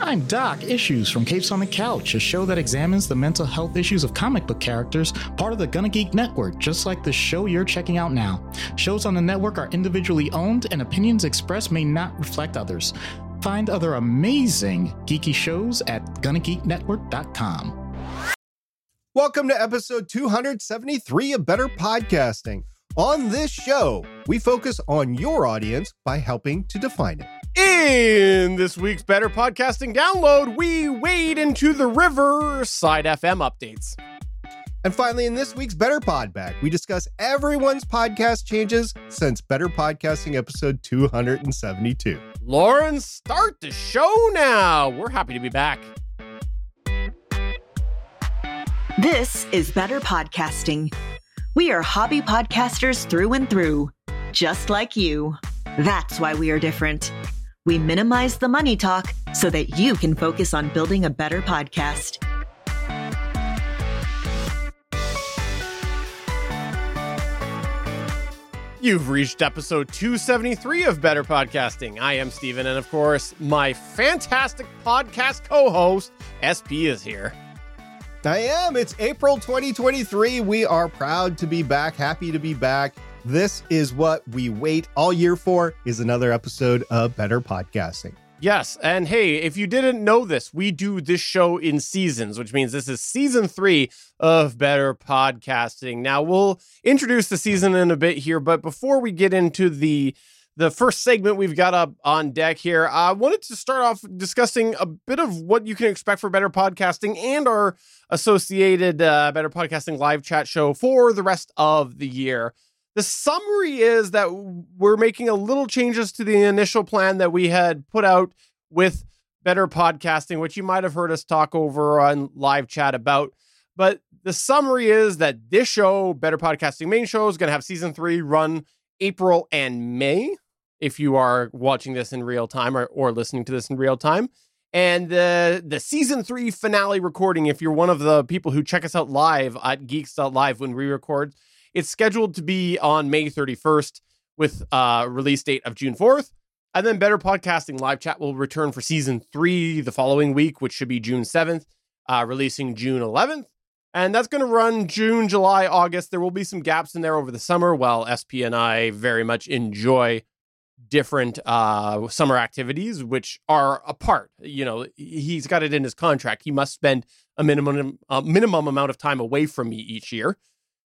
I'm Doc Issues from Capes on the Couch, a show that examines the mental health issues of comic book characters, part of the Gonna Geek Network, just like the show you're checking out now. Shows on the network are individually owned, and opinions expressed may not reflect others. Find other amazing geeky shows at GonnaGeekNetwork.com. Welcome to episode 273 of Better Podcasting. On this show, we focus on your audience by helping to define it. In this week's Better Podcasting download, we wade into the Riverside FM updates. And finally, in this week's Better Pod Back, we discuss everyone's podcast changes since Better Podcasting episode 272. Lauren, start the show now. We're happy to be back. This is Better Podcasting. We are hobby podcasters through and through, just like you. That's why we are different. We minimize the money talk so that you can focus on building a better podcast. You've reached episode 273 of Better Podcasting. I am Steven, and of course, my fantastic podcast co host, SP, is here. I am. It's April 2023. We are proud to be back, happy to be back. This is what we wait all year for is another episode of Better Podcasting. Yes. And hey, if you didn't know this, we do this show in seasons, which means this is season three of Better Podcasting. Now, we'll introduce the season in a bit here, but before we get into the the first segment we've got up on deck here, I wanted to start off discussing a bit of what you can expect for Better Podcasting and our associated uh, Better Podcasting live chat show for the rest of the year. The summary is that we're making a little changes to the initial plan that we had put out with better podcasting, which you might have heard us talk over on live chat about. But the summary is that this show, Better Podcasting Main Show, is going to have season three run April and May. If you are watching this in real time or, or listening to this in real time, and the the season three finale recording, if you're one of the people who check us out live at Geeks.live when we record, it's scheduled to be on May 31st with a release date of June 4th. And then Better Podcasting Live Chat will return for season three the following week, which should be June 7th, uh, releasing June 11th. And that's going to run June, July, August. There will be some gaps in there over the summer while SP and I very much enjoy different uh, summer activities, which are apart. You know, he's got it in his contract. He must spend a minimum a minimum amount of time away from me each year.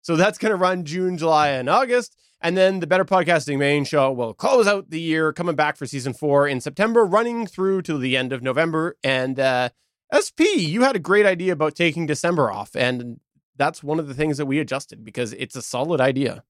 So that's going to run June, July, and August. And then the Better Podcasting main show will close out the year, coming back for season four in September, running through to the end of November. And uh, SP, you had a great idea about taking December off. And that's one of the things that we adjusted because it's a solid idea.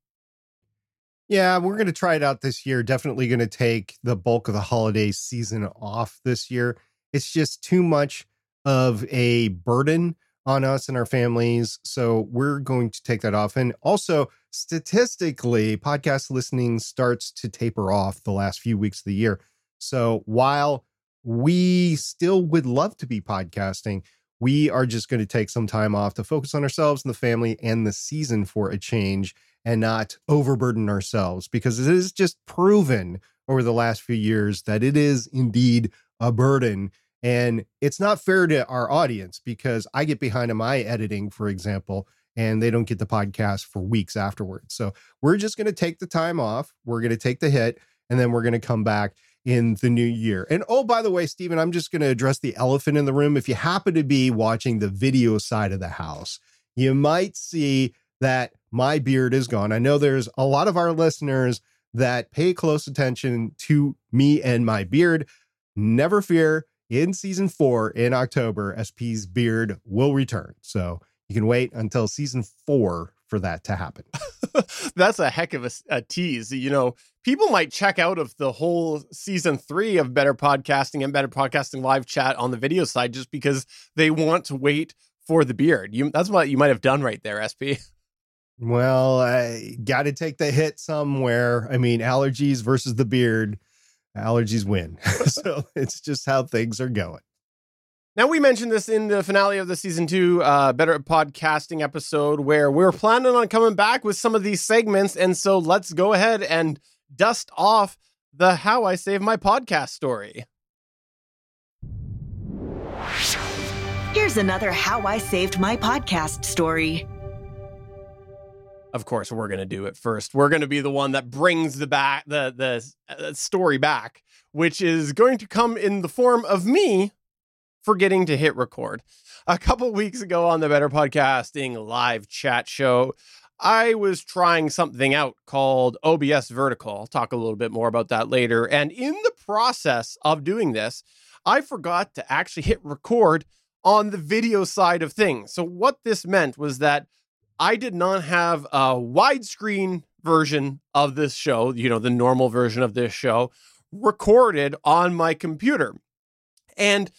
Yeah, we're going to try it out this year. Definitely going to take the bulk of the holiday season off this year. It's just too much of a burden on us and our families. So we're going to take that off. And also, statistically, podcast listening starts to taper off the last few weeks of the year. So while we still would love to be podcasting, we are just going to take some time off to focus on ourselves and the family and the season for a change and not overburden ourselves because it is just proven over the last few years that it is indeed a burden and it's not fair to our audience because I get behind on my editing, for example, and they don't get the podcast for weeks afterwards. So we're just going to take the time off. We're going to take the hit, and then we're going to come back in the new year. And oh, by the way, Stephen, I'm just going to address the elephant in the room. If you happen to be watching the video side of the house, you might see that my beard is gone. I know there's a lot of our listeners that pay close attention to me and my beard. Never fear in season four in October, SP's beard will return. So you can wait until season four for that to happen. That's a heck of a, a, tease. You know, people might check out of the whole season three of Better Podcasting and Better Podcasting live chat on the video side just because they want to wait for the beard. You, that's what you might have done right there, SP. Well, I got to take the hit somewhere. I mean, allergies versus the beard allergies win. so it's just how things are going. Now, we mentioned this in the finale of the season two uh, Better Podcasting episode where we're planning on coming back with some of these segments. And so let's go ahead and dust off the How I Save My Podcast story. here's another How I Saved My Podcast story. Of course, we're going to do it first. We're going to be the one that brings the back the the uh, story back, which is going to come in the form of me forgetting to hit record. A couple weeks ago on the Better Podcasting live chat show, I was trying something out called OBS Vertical. I'll talk a little bit more about that later. And in the process of doing this, I forgot to actually hit record on the video side of things. So, what this meant was that I did not have a widescreen version of this show, you know, the normal version of this show, recorded on my computer. And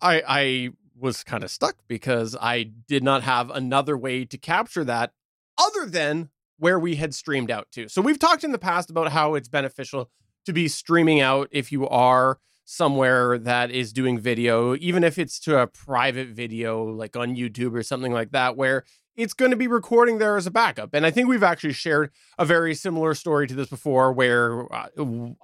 I, I was kind of stuck because I did not have another way to capture that other than where we had streamed out to. So we've talked in the past about how it's beneficial to be streaming out if you are somewhere that is doing video, even if it's to a private video like on YouTube or something like that, where it's going to be recording there as a backup. And I think we've actually shared a very similar story to this before where uh,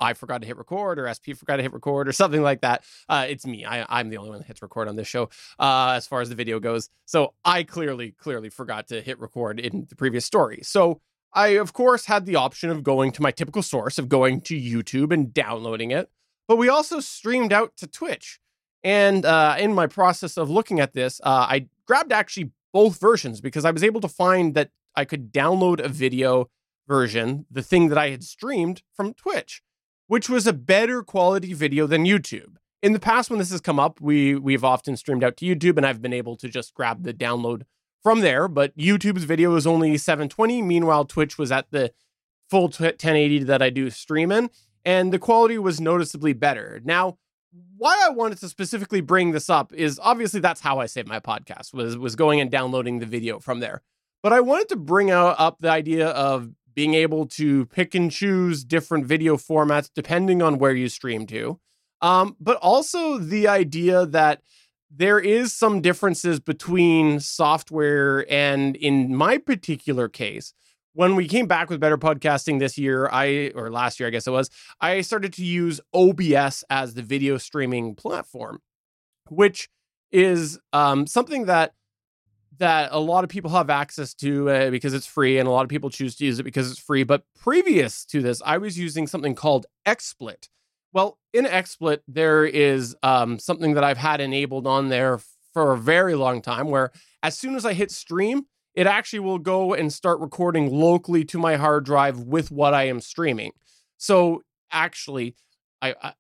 I forgot to hit record or SP forgot to hit record or something like that. Uh, it's me. I, am the only one that hits record on this show uh, as far as the video goes. So I clearly, clearly forgot to hit record in the previous story. So I, of course, had the option of going to my typical source of going to YouTube and downloading it. But we also streamed out to Twitch. And uh, in my process of looking at this, uh, I grabbed actually both versions because I was able to find that I could download a video version, the thing that I had streamed from Twitch, which was a better quality video than YouTube. In the past, when this has come up, we we've often streamed out to YouTube, and I've been able to just grab the download from there. But YouTube's video is only 720. Meanwhile, Twitch was at the full 1080 that I do stream in, and the quality was noticeably better. Now, why I wanted to specifically bring this up is obviously that's how I saved my podcast was was going and downloading the video from there. But I wanted to bring out, up the idea of being able to pick and choose different video formats depending on where you stream to. Um, but also the idea that there is some differences between software and in my particular case when we came back with better podcasting this year, I or last year, I guess it was, I started to use OBS as the video streaming platform, which is um, something that that a lot of people have access to uh, because it's free, and a lot of people choose to use it because it's free. But previous to this, I was using something called XSplit. Well, in XSplit, there is um, something that I've had enabled on there for a very long time, where as soon as I hit stream, it actually will go and start recording locally to my hard drive with what I am streaming. So actually, I, I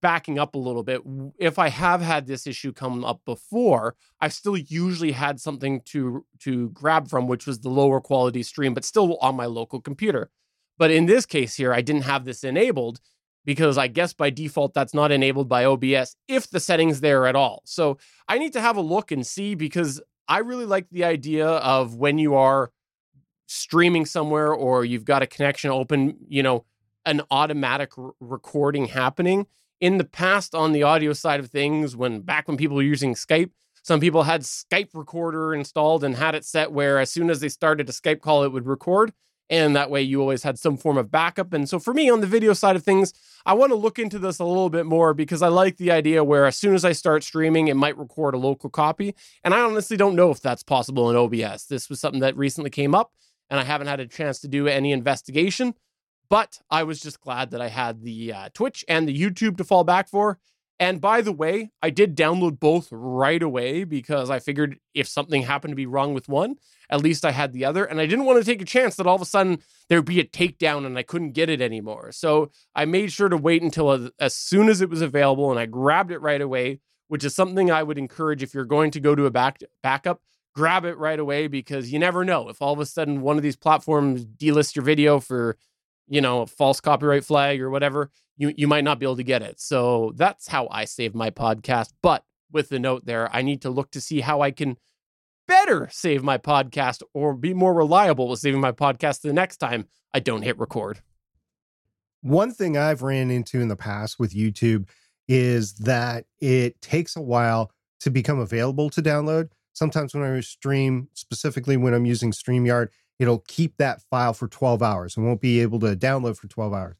backing up a little bit, if I have had this issue come up before, I've still usually had something to to grab from, which was the lower quality stream, but still on my local computer. But in this case here, I didn't have this enabled because I guess by default that's not enabled by OBS if the settings there at all. So I need to have a look and see because I really like the idea of when you are streaming somewhere or you've got a connection open, you know, an automatic r- recording happening. In the past, on the audio side of things, when back when people were using Skype, some people had Skype recorder installed and had it set where as soon as they started a Skype call, it would record and that way you always had some form of backup. And so for me on the video side of things, I want to look into this a little bit more because I like the idea where as soon as I start streaming, it might record a local copy. And I honestly don't know if that's possible in OBS. This was something that recently came up and I haven't had a chance to do any investigation. But I was just glad that I had the uh, Twitch and the YouTube to fall back for. And by the way, I did download both right away because I figured if something happened to be wrong with one, at least I had the other. And I didn't want to take a chance that all of a sudden there'd be a takedown and I couldn't get it anymore. So I made sure to wait until as, as soon as it was available and I grabbed it right away, which is something I would encourage if you're going to go to a back, backup, grab it right away because you never know if all of a sudden one of these platforms delists your video for you know, a false copyright flag or whatever, you you might not be able to get it. So that's how I save my podcast. But with the note there, I need to look to see how I can better save my podcast or be more reliable with saving my podcast the next time I don't hit record. One thing I've ran into in the past with YouTube is that it takes a while to become available to download. Sometimes when I stream, specifically when I'm using StreamYard, it'll keep that file for 12 hours and won't be able to download for 12 hours.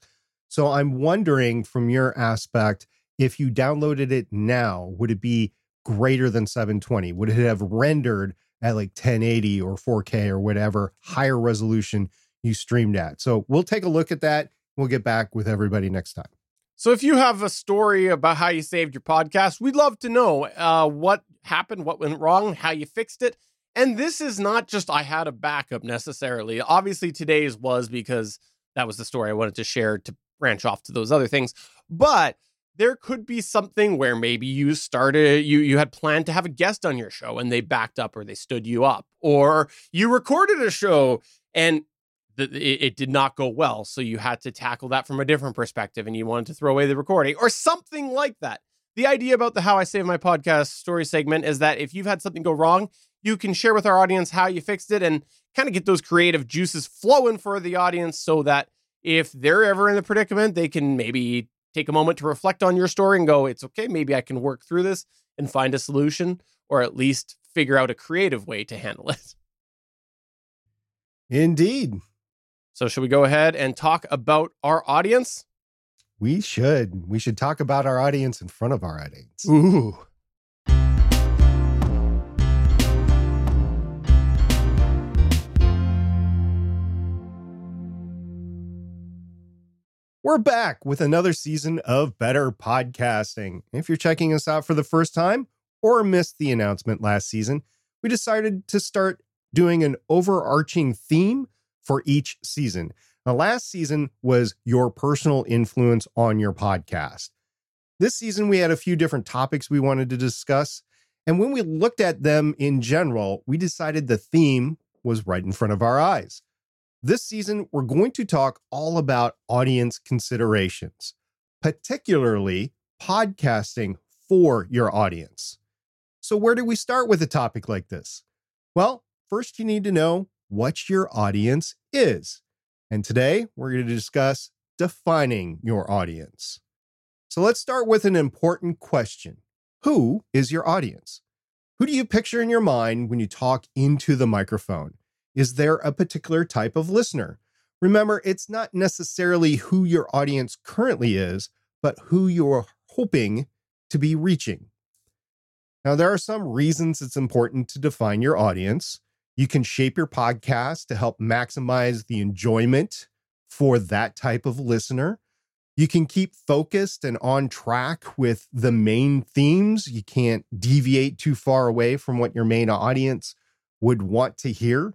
So I'm wondering from your aspect, if you downloaded it now, would it be greater than 720? Would it have rendered at like 1080 or 4K or whatever higher resolution you streamed at? So we'll take a look at that. We'll get back with everybody next time. So if you have a story about how you saved your podcast, we'd love to know uh, what happened, what went wrong, how you fixed it. And this is not just I had a backup necessarily. Obviously, today's was because that was the story I wanted to share to branch off to those other things. But there could be something where maybe you started you you had planned to have a guest on your show and they backed up or they stood you up or you recorded a show and it, it, did not go well so you had to tackle that from a different perspective and you wanted to throw away the recording or something like that the idea about the how i save my podcast story segment is that if you've had something go wrong you can share with our audience how you fixed it and kind of get those creative juices flowing for the audience so that if they're ever in the predicament they can maybe take a moment to reflect on your story and go, it's okay, maybe I can work through this and find a solution or at least figure out a creative way to handle it. Indeed. So, should we go ahead and talk about our audience? We should. We should talk about our audience in front of our audience. Ooh. We're back with another season of Better Podcasting. If you're checking us out for the first time or missed the announcement last season, we decided to start doing an overarching theme for each season. The last season was your personal influence on your podcast. This season, we had a few different topics we wanted to discuss. And when we looked at them in general, we decided the theme was right in front of our eyes. This season, we're going to talk all about audience considerations, particularly podcasting for your audience. So, where do we start with a topic like this? Well, first, you need to know what your audience is. And today, we're going to discuss defining your audience. So, let's start with an important question Who is your audience? Who do you picture in your mind when you talk into the microphone? Is there a particular type of listener? Remember, it's not necessarily who your audience currently is, but who you're hoping to be reaching. Now, there are some reasons it's important to define your audience. You can shape your podcast to help maximize the enjoyment for that type of listener. You can keep focused and on track with the main themes. You can't deviate too far away from what your main audience would want to hear.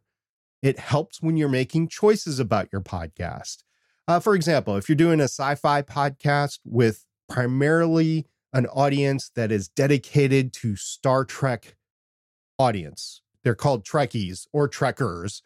It helps when you're making choices about your podcast. Uh, for example, if you're doing a sci fi podcast with primarily an audience that is dedicated to Star Trek audience, they're called Trekkies or Trekkers,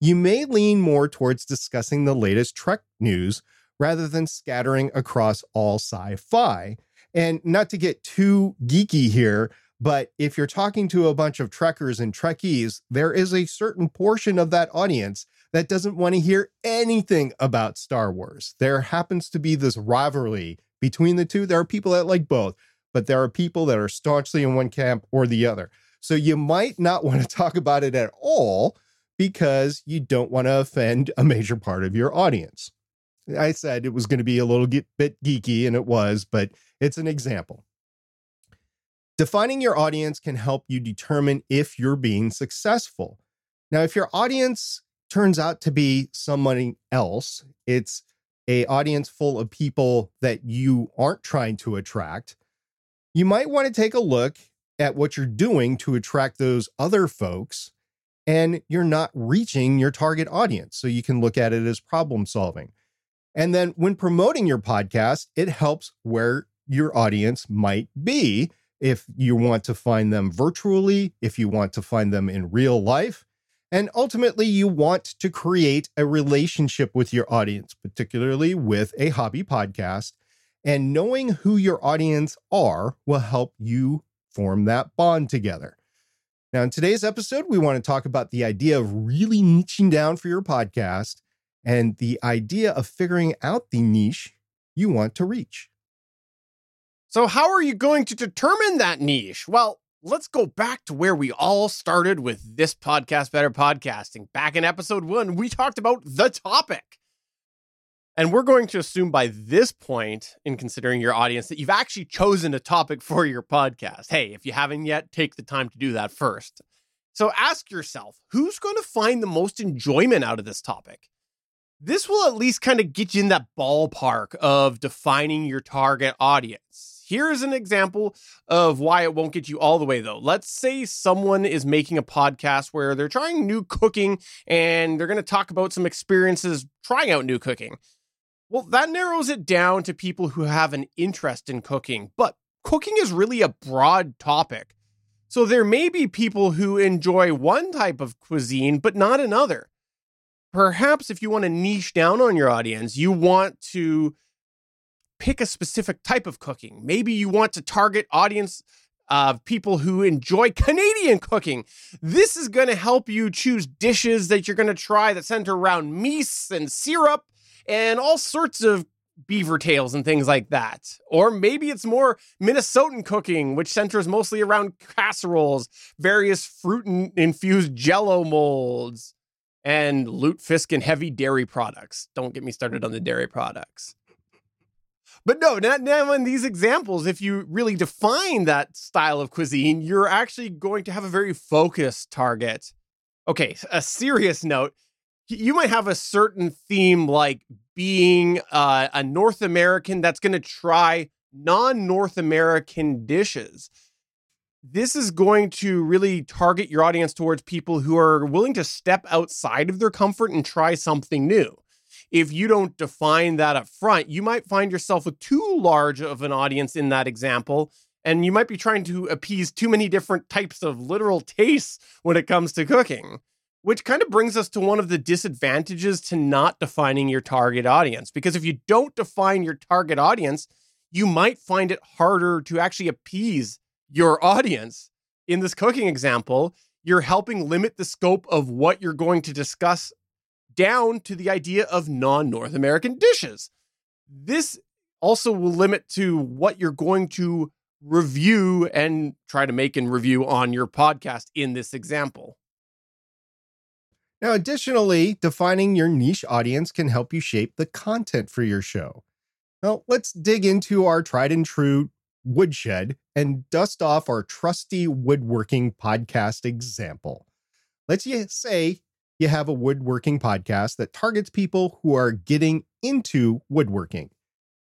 you may lean more towards discussing the latest Trek news rather than scattering across all sci fi. And not to get too geeky here, but if you're talking to a bunch of trekkers and trekkies, there is a certain portion of that audience that doesn't want to hear anything about Star Wars. There happens to be this rivalry between the two. There are people that like both, but there are people that are staunchly in one camp or the other. So you might not want to talk about it at all because you don't want to offend a major part of your audience. I said it was going to be a little bit geeky, and it was, but it's an example. Defining your audience can help you determine if you're being successful. Now, if your audience turns out to be somebody else, it's a audience full of people that you aren't trying to attract, you might want to take a look at what you're doing to attract those other folks and you're not reaching your target audience. So you can look at it as problem solving. And then when promoting your podcast, it helps where your audience might be if you want to find them virtually, if you want to find them in real life. And ultimately, you want to create a relationship with your audience, particularly with a hobby podcast. And knowing who your audience are will help you form that bond together. Now, in today's episode, we want to talk about the idea of really niching down for your podcast and the idea of figuring out the niche you want to reach. So, how are you going to determine that niche? Well, let's go back to where we all started with this podcast, Better Podcasting. Back in episode one, we talked about the topic. And we're going to assume by this point, in considering your audience, that you've actually chosen a topic for your podcast. Hey, if you haven't yet, take the time to do that first. So ask yourself who's going to find the most enjoyment out of this topic? This will at least kind of get you in that ballpark of defining your target audience. Here's an example of why it won't get you all the way, though. Let's say someone is making a podcast where they're trying new cooking and they're going to talk about some experiences trying out new cooking. Well, that narrows it down to people who have an interest in cooking, but cooking is really a broad topic. So there may be people who enjoy one type of cuisine, but not another. Perhaps if you want to niche down on your audience, you want to pick a specific type of cooking. Maybe you want to target audience of people who enjoy Canadian cooking. This is going to help you choose dishes that you're going to try that center around meats and syrup and all sorts of beaver tails and things like that. Or maybe it's more Minnesotan cooking, which centers mostly around casseroles, various fruit infused jello molds, and lutefisk and heavy dairy products. Don't get me started on the dairy products. But no, not now in these examples, if you really define that style of cuisine, you're actually going to have a very focused target. Okay, a serious note you might have a certain theme like being uh, a North American that's going to try non North American dishes. This is going to really target your audience towards people who are willing to step outside of their comfort and try something new. If you don't define that up front, you might find yourself with too large of an audience in that example, and you might be trying to appease too many different types of literal tastes when it comes to cooking which kind of brings us to one of the disadvantages to not defining your target audience. Because if you don't define your target audience, you might find it harder to actually appease your audience. In this cooking example, you're helping limit the scope of what you're going to discuss down to the idea of non North American dishes. This also will limit to what you're going to review and try to make and review on your podcast in this example. Now, additionally, defining your niche audience can help you shape the content for your show. Now, let's dig into our tried and true woodshed and dust off our trusty woodworking podcast example. Let's say you have a woodworking podcast that targets people who are getting into woodworking.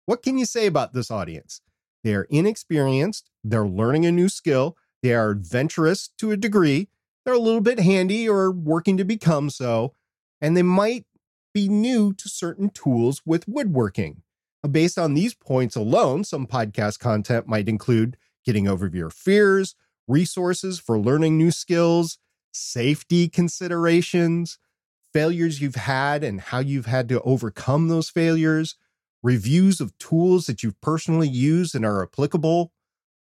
What can you say about this audience? They are inexperienced, they're learning a new skill, they are adventurous to a degree, they're a little bit handy or working to become so, and they might be new to certain tools with woodworking. Uh, based on these points alone, some podcast content might include getting over your fears, resources for learning new skills, safety considerations, failures you've had and how you've had to overcome those failures, reviews of tools that you've personally used and are applicable,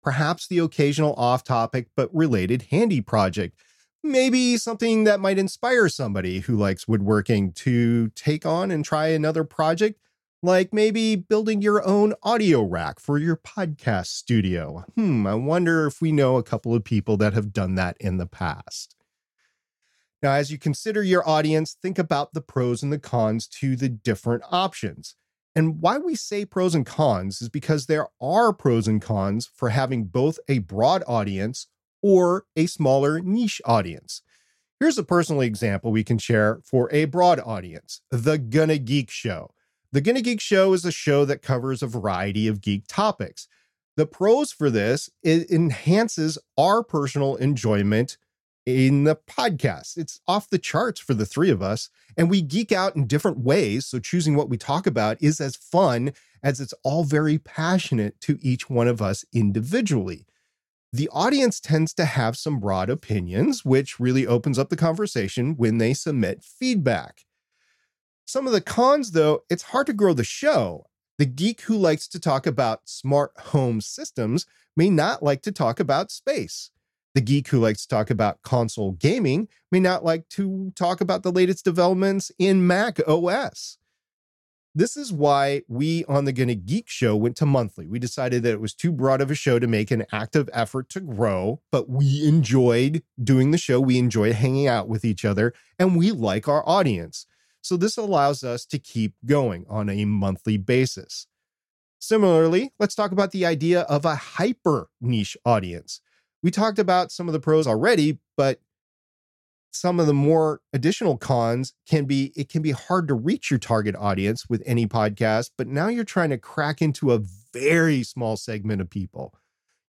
perhaps the occasional off topic but related handy project maybe something that might inspire somebody who likes woodworking to take on and try another project, like maybe building your own audio rack for your podcast studio. Hmm, I wonder if we know a couple of people that have done that in the past. Now, as you consider your audience, think about the pros and the cons to the different options. And why we say pros and cons is because there are pros and cons for having both a broad audience or a smaller niche audience. Here's a personal example we can share for a broad audience The Gonna Geek Show. The Gonna Geek Show is a show that covers a variety of geek topics. The pros for this, it enhances our personal enjoyment in the podcast. It's off the charts for the three of us, and we geek out in different ways. So, choosing what we talk about is as fun as it's all very passionate to each one of us individually the audience tends to have some broad opinions, which really opens up the conversation when they submit feedback. Some of the cons, though, it's hard to grow the show. The geek who likes to talk about smart home systems may not like to talk about space. The geek who likes to talk about console gaming may not like to talk about the latest developments in Mac OS. This is why we on the Gonna Geek show went to monthly. We decided that it was too broad of a show to make an active effort to grow, but we enjoyed doing the show. We enjoyed hanging out with each other, and we like our audience. So this allows us to keep going on a monthly basis. Similarly, let's talk about the idea of a hyper niche audience. We talked about some of the pros already, but some of the more additional cons can be it can be hard to reach your target audience with any podcast, but now you're trying to crack into a very small segment of people.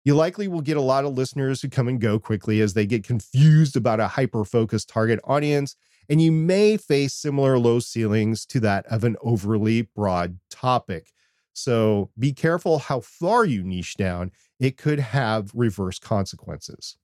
You likely will get a lot of listeners who come and go quickly as they get confused about a hyper focused target audience and you may face similar low ceilings to that of an overly broad topic. So be careful how far you niche down, it could have reverse consequences.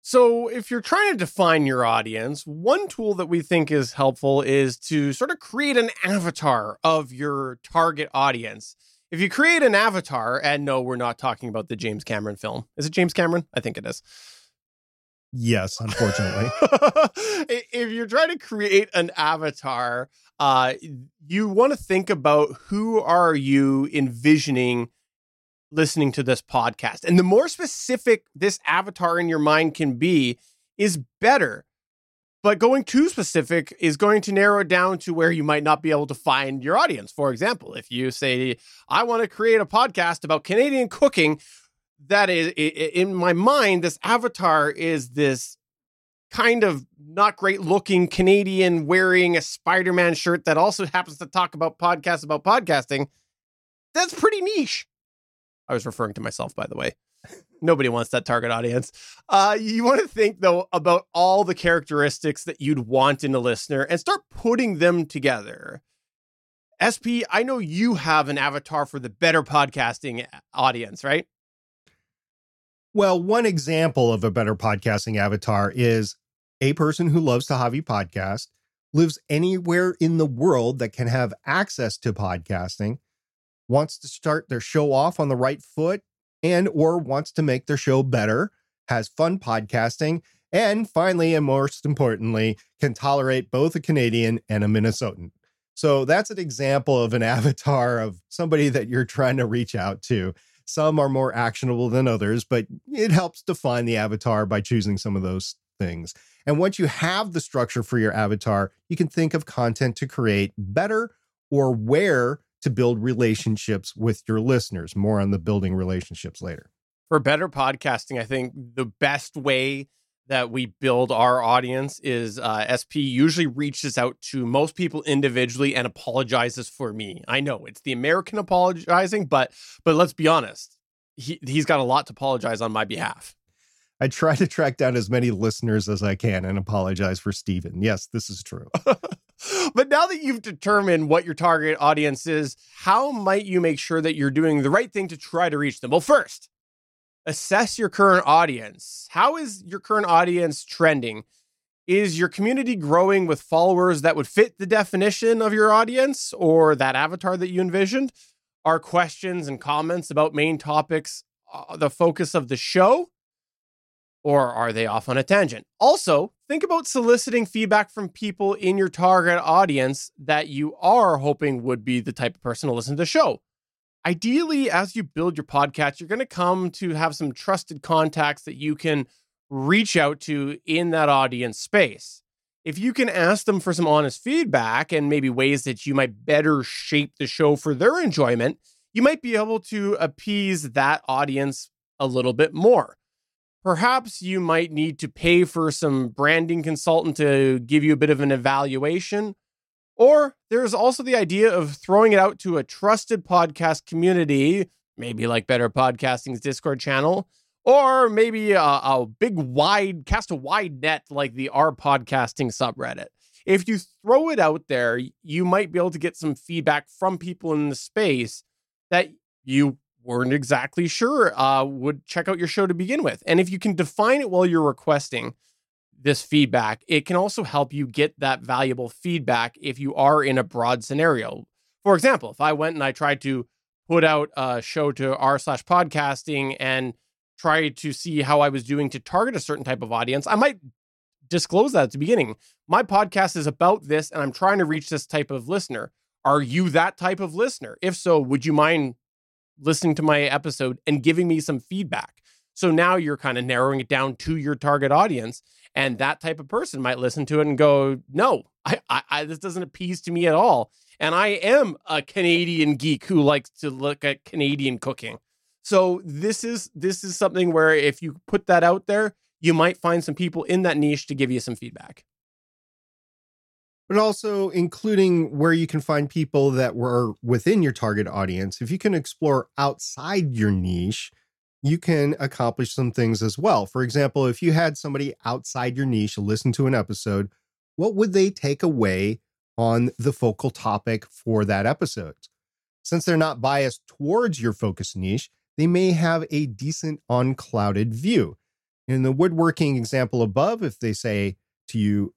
So, if you're trying to define your audience, one tool that we think is helpful is to sort of create an avatar of your target audience. If you create an avatar, and no, we're not talking about the James Cameron film. Is it James Cameron? I think it is. Yes, unfortunately. if you're trying to create an avatar, uh, you want to think about who are you envisioning listening to this podcast. And the more specific this avatar in your mind can be, is better. But going too specific is going to narrow it down to where you might not be able to find your audience. For example, if you say, I want to create a podcast about Canadian cooking, that is in my mind this avatar is this kind of not great looking canadian wearing a spider-man shirt that also happens to talk about podcasts about podcasting that's pretty niche i was referring to myself by the way. Nobody wants that target audience. Uh, you want to think though about all the characteristics that you'd want in a listener and start putting them together. Sp i know you have an avatar for the better podcasting audience right? Well, one example of a better podcasting avatar is a person who loves to hobby podcast, lives anywhere in the world that can have access to podcasting, wants to start their show off on the right foot and or wants to make their show better, has fun podcasting, and finally and most importantly, can tolerate both a Canadian and a Minnesotan. So that's an example of an avatar of somebody that you're trying to reach out to. Some are more actionable than others, but it helps define the avatar by choosing some of those things. And once you have the structure for your avatar, you can think of content to create better or where to build relationships with your listeners. More on the building relationships later. For better podcasting, I think the best way that we build our audience is uh, SP usually reaches out to most people individually and apologizes for me. I know it's the American apologizing, but but let's be honest, he he's got a lot to apologize on my behalf. I try to track down as many listeners as I can and apologize for Steven. Yes, this is true. but now that you've determined what your target audience is, how might you make sure that you're doing the right thing to try to reach them? Well, first, assess your current audience. How is your current audience trending? Is your community growing with followers that would fit the definition of your audience or that avatar that you envisioned? Are questions and comments about main topics uh, the focus of the show? Or are they off on a tangent? Also, think about soliciting feedback from people in your target audience that you are hoping would be the type of person to listen to the show ideally, as you build your podcast, you're going to come to have some trusted contacts that you can reach out to in that audience space. If you can ask them for some honest feedback and maybe ways that you might better shape the show for their enjoyment, you might be able to appease that audience a little bit more. Perhaps you might need to pay for some branding consultant to give you a bit of an evaluation or there's also the idea of throwing it out to a trusted podcast community, maybe like Better Podcasting's Discord channel, or maybe a, a big wide, cast a wide net like the R Podcasting subreddit. If you throw it out there, you might be able to get some feedback from people in the space that you weren't exactly sure uh, would check out your show to begin with. And if you can define it while you're requesting, this feedback, it can also help you get that valuable feedback if you are in a broad scenario. For example, if I went and I tried to put out a show to r slash podcasting and try to see how I was doing to target a certain type of audience, I might disclose that at the beginning. My podcast is about this and I'm trying to reach this type of listener. Are you that type of listener? If so, would you mind listening to my episode and giving me some feedback? So now you're kind of narrowing it down to your target audience. And that type of person might listen to it and go, no, I, I, I this doesn't appease to me at all. And I am a Canadian geek who likes to look at Canadian cooking. So this is this is something where if you put that out there, you might find some people in that niche to give you some feedback. But also including where you can find people that were within your target audience. If you can explore outside your niche, you can accomplish some things as well. For example, if you had somebody outside your niche listen to an episode, what would they take away on the focal topic for that episode? Since they're not biased towards your focus niche, they may have a decent unclouded view. In the woodworking example above, if they say to you,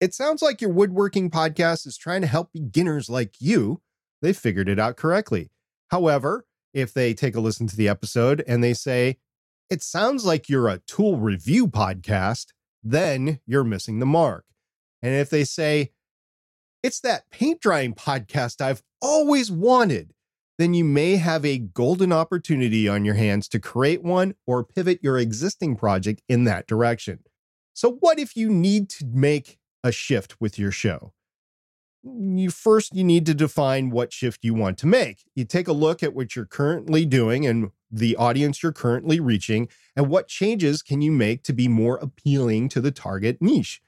it sounds like your woodworking podcast is trying to help beginners like you, they figured it out correctly. However, if they take a listen to the episode and they say, it sounds like you're a tool review podcast, then you're missing the mark. And if they say, it's that paint drying podcast I've always wanted, then you may have a golden opportunity on your hands to create one or pivot your existing project in that direction. So, what if you need to make a shift with your show? Mm, you first you need to define what shift you want to make. You take a look at what you're currently doing and the audience you're currently reaching and what changes can you make to be more appealing to the target niche.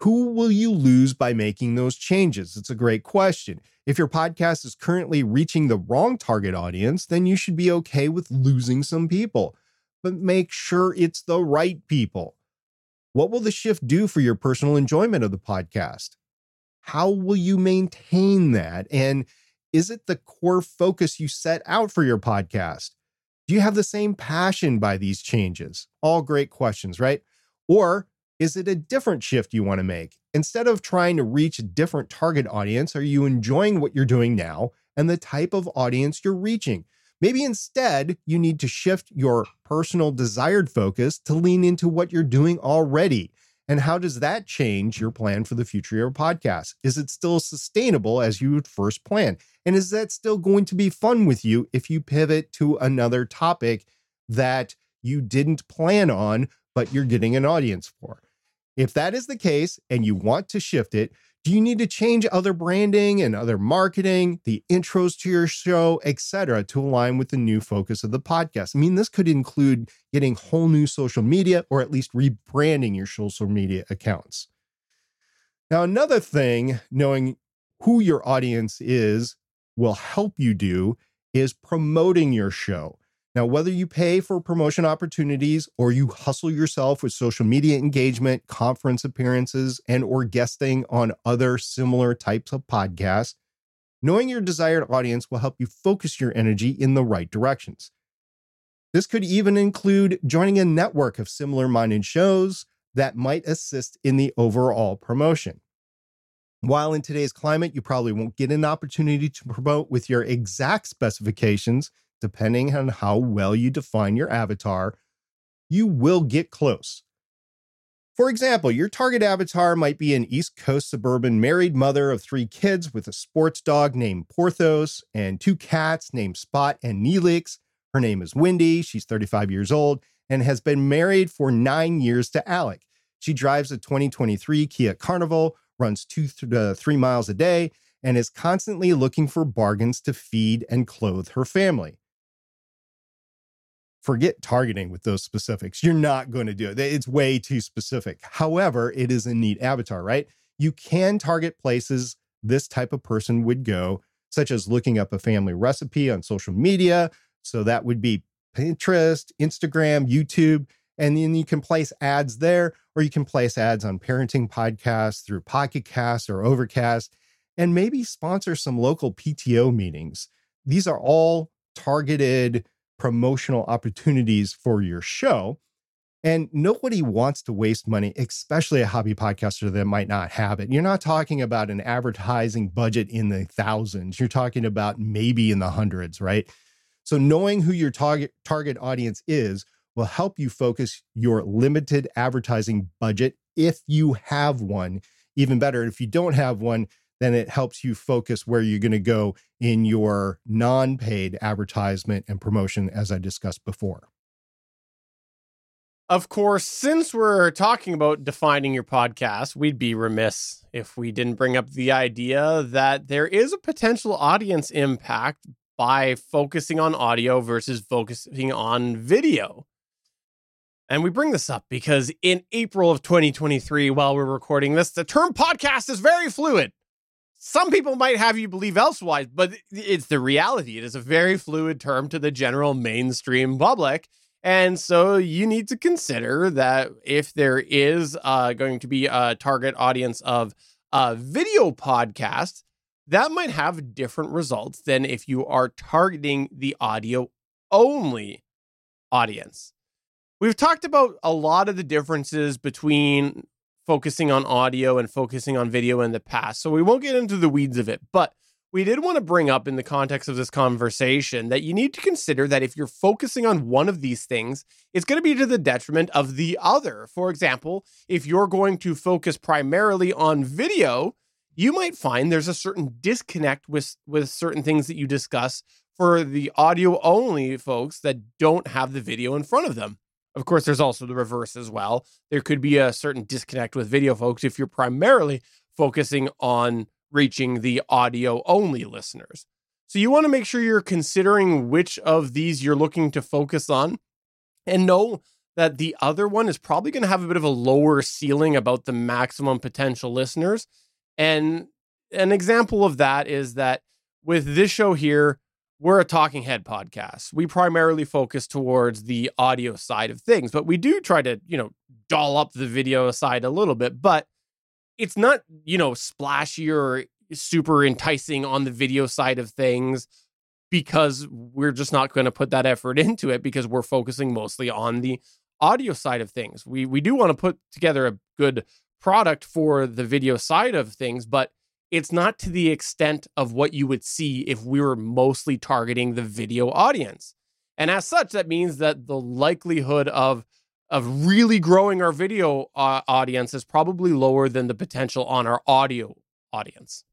Who will you lose by making those changes? It's a great question. If your podcast is currently reaching the wrong target audience, then you should be okay with losing some people, but make sure it's the right people. What will the shift do for your personal enjoyment of the podcast? How will you maintain that? And is it the core focus you set out for your podcast? Do you have the same passion by these changes? All great questions, right? Or is it a different shift you want to make? Instead of trying to reach a different target audience, are you enjoying what you're doing now and the type of audience you're reaching? Maybe instead, you need to shift your personal desired focus to lean into what you're doing already. And how does that change your plan for the future of your podcast? Is it still sustainable as you first plan? And is that still going to be fun with you if you pivot to another topic that you didn't plan on, but you're getting an audience for? If that is the case and you want to shift it, do you need to change other branding and other marketing, the intros to your show, etc., to align with the new focus of the podcast? I mean, this could include getting whole new social media or at least rebranding your social media accounts. Now, another thing, knowing who your audience is will help you do is promoting your show. Now, whether you pay for promotion opportunities or you hustle yourself with social media engagement, conference appearances, and or guesting on other similar types of podcasts, knowing your desired audience will help you focus your energy in the right directions. This could even include joining a network of similar minded shows that might assist in the overall promotion. While in today's climate, you probably won't get an opportunity to promote with your exact specifications depending on how well you define your avatar, you will get close. For example, your target avatar might be an East Coast suburban married mother of three kids with a sports dog named Porthos and two cats named Spot and Neelix. Her name is Wendy. She's 35 years old and has been married for nine years to Alec. She drives a 2023 Kia Carnival, runs two to uh, three miles a day, and is constantly looking for bargains to feed and clothe her family forget targeting with those specifics. You're not going to do it. It's way too specific. However, it is a neat avatar, right? You can target places this type of person would go, such as looking up a family recipe on social media. So that would be Pinterest, Instagram, YouTube. And then you can place ads there, or you can place ads on parenting podcasts through Pocket Cast or Overcast, and maybe sponsor some local PTO meetings. These are all targeted promotional opportunities for your show. And nobody wants to waste money, especially a hobby podcaster that might not have it. You're not talking about an advertising budget in the thousands. You're talking about maybe in the hundreds, right? So knowing who your target target audience is will help you focus your limited advertising budget if you have one. Even better, if you don't have one, then it helps you focus where you're going to go in your non paid advertisement and promotion, as I discussed before. Of course, since we're talking about defining your podcast, we'd be remiss if we didn't bring up the idea that there is a potential audience impact by focusing on audio versus focusing on video. And we bring this up because in April of 2023, while we're recording this, the term podcast is very fluid. Some people might have you believe elsewise, but it's the reality. It is a very fluid term to the general mainstream public. And so you need to consider that if there is uh, going to be a target audience of a video podcast, that might have different results than if you are targeting the audio only audience. We've talked about a lot of the differences between focusing on audio and focusing on video in the past, so we won't get into the weeds of it. But we did want to bring up in the context of this conversation that you need to consider that if you're focusing on one of these things, it's going to be to the detriment of the other. For example, if you're going to focus primarily on video, you might find there's a certain disconnect with with certain things that you discuss for the audio only folks that don't have the video in front of them. Of course, there's also the reverse as well. There could be a certain disconnect with video folks if you're primarily focusing on reaching the audio only listeners. So you want to make sure you're considering which of these you're looking to focus on and know that the other one is probably going to have a bit of a lower ceiling about the maximum potential listeners. And an example of that is that with this show here, we're a talking head podcast. We primarily focus towards the audio side of things, but we do try to, you know, doll up the video side a little bit. But it's not, you know, splashy or super enticing on the video side of things because we're just not going to put that effort into it because we're focusing mostly on the audio side of things. We we do want to put together a good product for the video side of things, but it's not to the extent of what you would see if we were mostly targeting the video audience. And as such, that means that the likelihood of of really growing our video uh, audience is probably lower than the potential on our audio audience.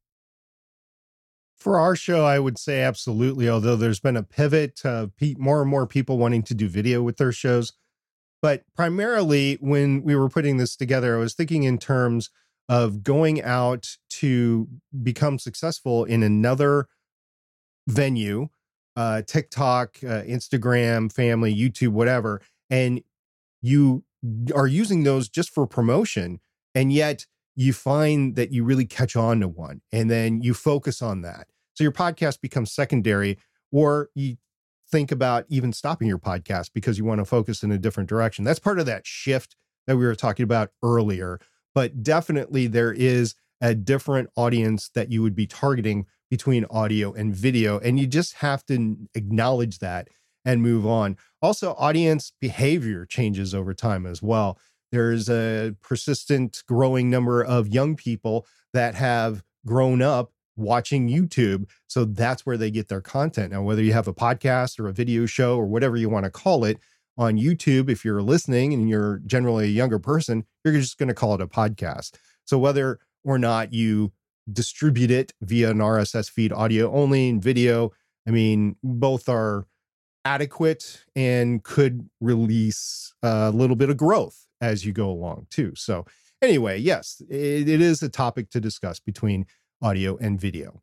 For our show, I would say absolutely. Although there's been a pivot, uh, more and more people wanting to do video with their shows. But primarily, when we were putting this together, I was thinking in terms of going out to become successful in another venue, uh, TikTok, uh, Instagram, family, YouTube, whatever, and you are using those just for promotion and yet you find that you really catch on to one and then you focus on that. So your podcast becomes secondary or you think about even stopping your podcast because you want to focus in a different direction. That's part of that shift that we were talking about earlier but definitely there is a different audience that you would be targeting between audio and video and you just have to acknowledge that and move on. Also, audience behavior changes over time as well. There's a persistent growing number of young people that have grown up watching YouTube. So that's where they get their content. Now, whether you have a podcast or a video show or whatever you want to call it on YouTube, if you're listening and you're generally a younger person, you're just going to call it a podcast. So whether or not you distribute it via an RSS feed, audio only and video, I mean, both are adequate and could release a little bit of growth as you go along too. So anyway, yes, it, it is a topic to discuss between audio and video.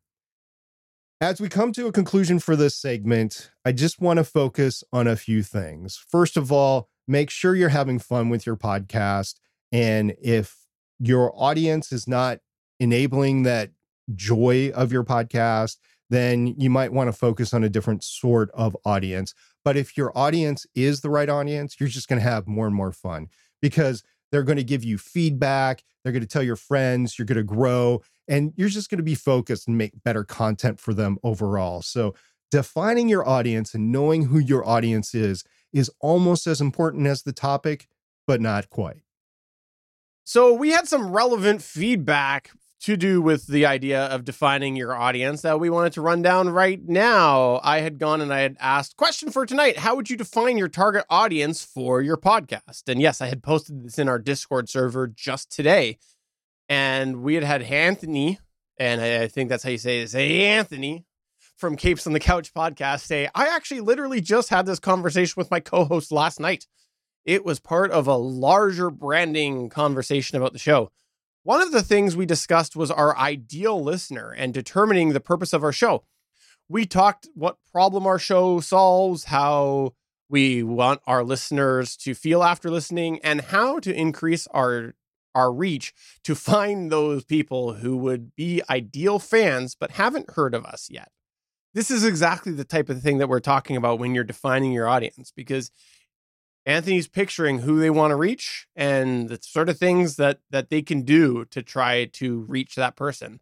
As we come to a conclusion for this segment, I just want to focus on a few things. First of all, make sure you're having fun with your podcast. And if your audience is not enabling that joy of your podcast, then you might want to focus on a different sort of audience. But if your audience is the right audience, you're just going to have more and more fun because they're going to give you feedback. They're going to tell your friends, you're going to grow, and you're just going to be focused and make better content for them overall. So, defining your audience and knowing who your audience is is almost as important as the topic, but not quite. So, we had some relevant feedback to do with the idea of defining your audience that we wanted to run down right now. I had gone and I had asked, question for tonight, how would you define your target audience for your podcast? And yes, I had posted this in our Discord server just today. And we had had Anthony, and I think that's how you say it, say Anthony from Capes on the Couch podcast say, I actually literally just had this conversation with my co-host last night it was part of a larger branding conversation about the show. One of the things we discussed was our ideal listener and determining the purpose of our show. We talked what problem our show solves, how we want our listeners to feel after listening, and how to increase our our reach to find those people who would be ideal fans but haven't heard of us yet. This is exactly the type of thing that we're talking about when you're defining your audience because Anthony's picturing who they want to reach and the sort of things that that they can do to try to reach that person.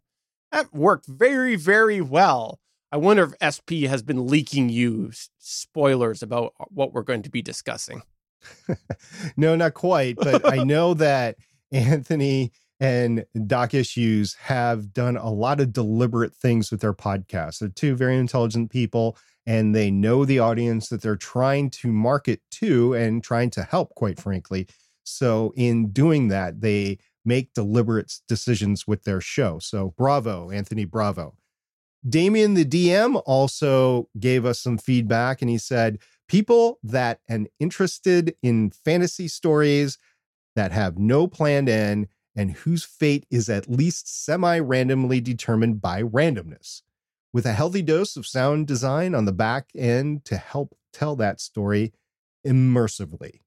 That worked very very well. I wonder if SP has been leaking you spoilers about uh, what we're going to be discussing. no, not quite, but I know that Anthony and Doc Issues have done a lot of deliberate things with their podcast. They're two very intelligent people and they know the audience that they're trying to market to and trying to help, quite frankly. So, in doing that, they make deliberate decisions with their show. So, bravo, Anthony, bravo. Damien, the DM, also gave us some feedback and he said, People that are interested in fantasy stories that have no planned end and whose fate is at least semi randomly determined by randomness, with a healthy dose of sound design on the back end to help tell that story immersively.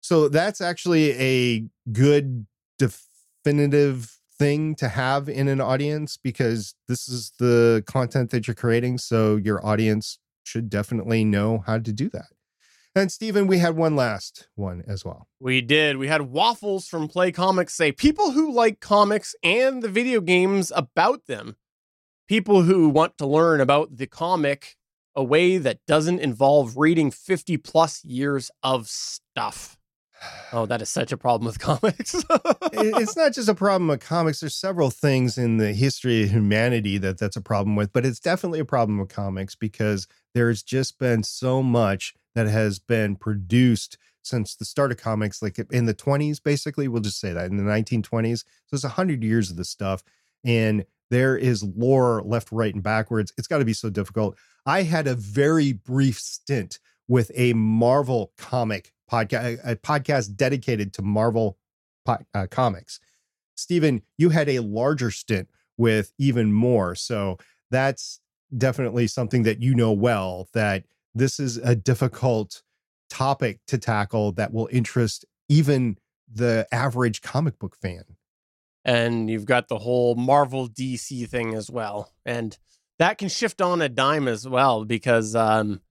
So that's actually a good definitive thing to have in an audience because this is the content that you're creating. So your audience should definitely know how to do that. And Stephen, we had one last one as well. We did. We had Waffles from Play Comics say people who like comics and the video games about them, people who want to learn about the comic a way that doesn't involve reading 50 plus years of stuff. Oh, that is such a problem with comics. it's not just a problem with comics. There's several things in the history of humanity that that's a problem with, but it's definitely a problem with comics because there's just been so much that has been produced since the start of comics, like in the 20s, basically. We'll just say that in the 1920s. So it's 100 years of this stuff. And there is lore left, right, and backwards. It's got to be so difficult. I had a very brief stint with a Marvel comic podcast, a podcast dedicated to Marvel po- uh, comics. Stephen, you had a larger stint with even more. So that's definitely something that you know well that this is a difficult topic to tackle that will interest even the average comic book fan. And you've got the whole Marvel DC thing as well. And that can shift on a dime as well because um,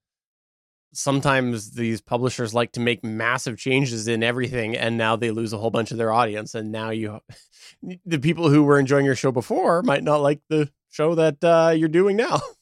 sometimes these publishers like to make massive changes in everything and now they lose a whole bunch of their audience and now you the people who were enjoying your show before might not like the show that uh, you're doing now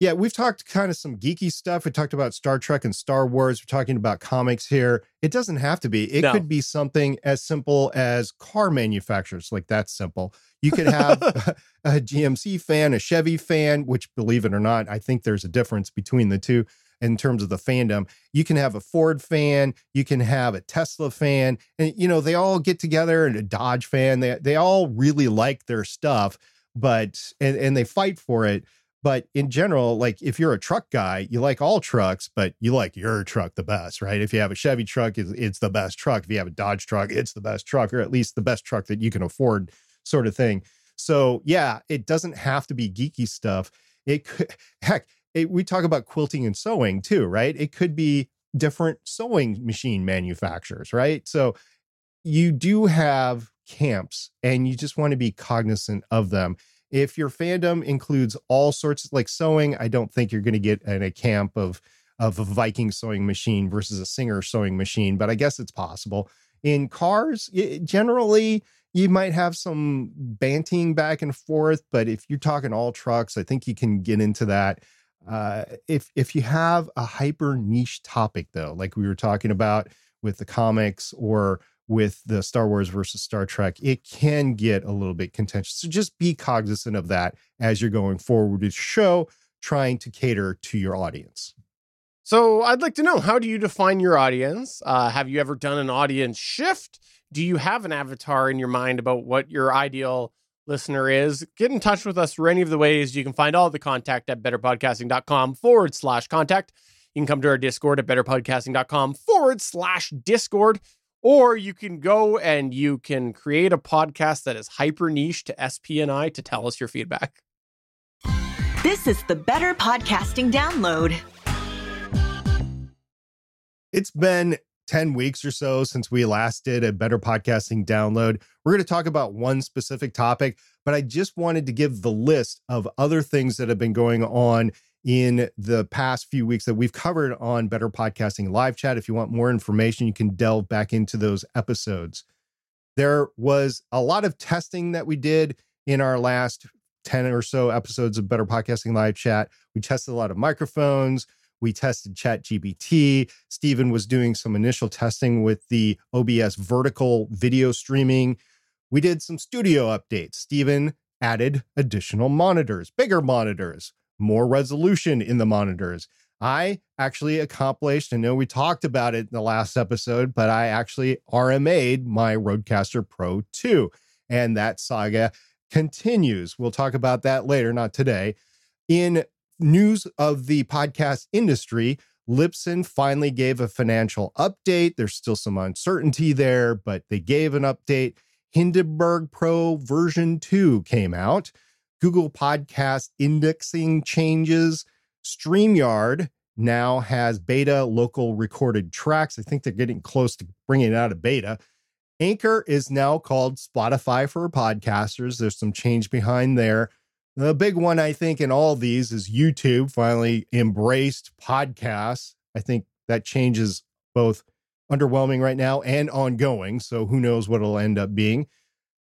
Yeah, we've talked kind of some geeky stuff. We talked about Star Trek and Star Wars. We're talking about comics here. It doesn't have to be. It no. could be something as simple as car manufacturers. Like that's simple. You could have a GMC fan, a Chevy fan, which believe it or not, I think there's a difference between the two in terms of the fandom. You can have a Ford fan, you can have a Tesla fan, and you know, they all get together and a Dodge fan. They they all really like their stuff, but and, and they fight for it but in general, like if you're a truck guy, you like all trucks, but you like your truck the best, right? If you have a Chevy truck, it's the best truck. If you have a Dodge truck, it's the best truck, or at least the best truck that you can afford, sort of thing. So yeah, it doesn't have to be geeky stuff. It could, heck, it, we talk about quilting and sewing too, right? It could be different sewing machine manufacturers, right? So you do have camps and you just want to be cognizant of them if your fandom includes all sorts of like sewing, I don't think you're going to get in a camp of of a Viking sewing machine versus a Singer sewing machine, but I guess it's possible. In cars, generally, you might have some banting back and forth, but if you're talking all trucks, I think you can get into that. Uh, if if you have a hyper niche topic though, like we were talking about with the comics or with the Star Wars versus Star Trek, it can get a little bit contentious. So just be cognizant of that as you're going forward with show, trying to cater to your audience. So I'd like to know how do you define your audience? Uh, have you ever done an audience shift? Do you have an avatar in your mind about what your ideal listener is? Get in touch with us for any of the ways. You can find all the contact at betterpodcasting.com forward slash contact. You can come to our Discord at betterpodcasting.com forward slash Discord, or you can go and you can create a podcast that is hyper niche to SPNI to tell us your feedback. This is the Better Podcasting Download. It's been 10 weeks or so since we last did a Better Podcasting Download. We're going to talk about one specific topic, but I just wanted to give the list of other things that have been going on in the past few weeks that we've covered on Better Podcasting Live Chat. If you want more information, you can delve back into those episodes. There was a lot of testing that we did in our last 10 or so episodes of Better Podcasting Live Chat. We tested a lot of microphones. We tested ChatGPT. Stephen was doing some initial testing with the OBS vertical video streaming. We did some studio updates. Stephen added additional monitors, bigger monitors, more resolution in the monitors. I actually accomplished, I know we talked about it in the last episode, but I actually RMA'd my Rodecaster Pro 2. And that saga continues. We'll talk about that later, not today. In news of the podcast industry, Libsyn finally gave a financial update. There's still some uncertainty there, but they gave an update. Hindenburg Pro version 2 came out. Google Podcast indexing changes. StreamYard now has beta local recorded tracks. I think they're getting close to bringing it out of beta. Anchor is now called Spotify for podcasters. There's some change behind there. The big one, I think, in all these is YouTube finally embraced podcasts. I think that change is both underwhelming right now and ongoing. So who knows what it'll end up being.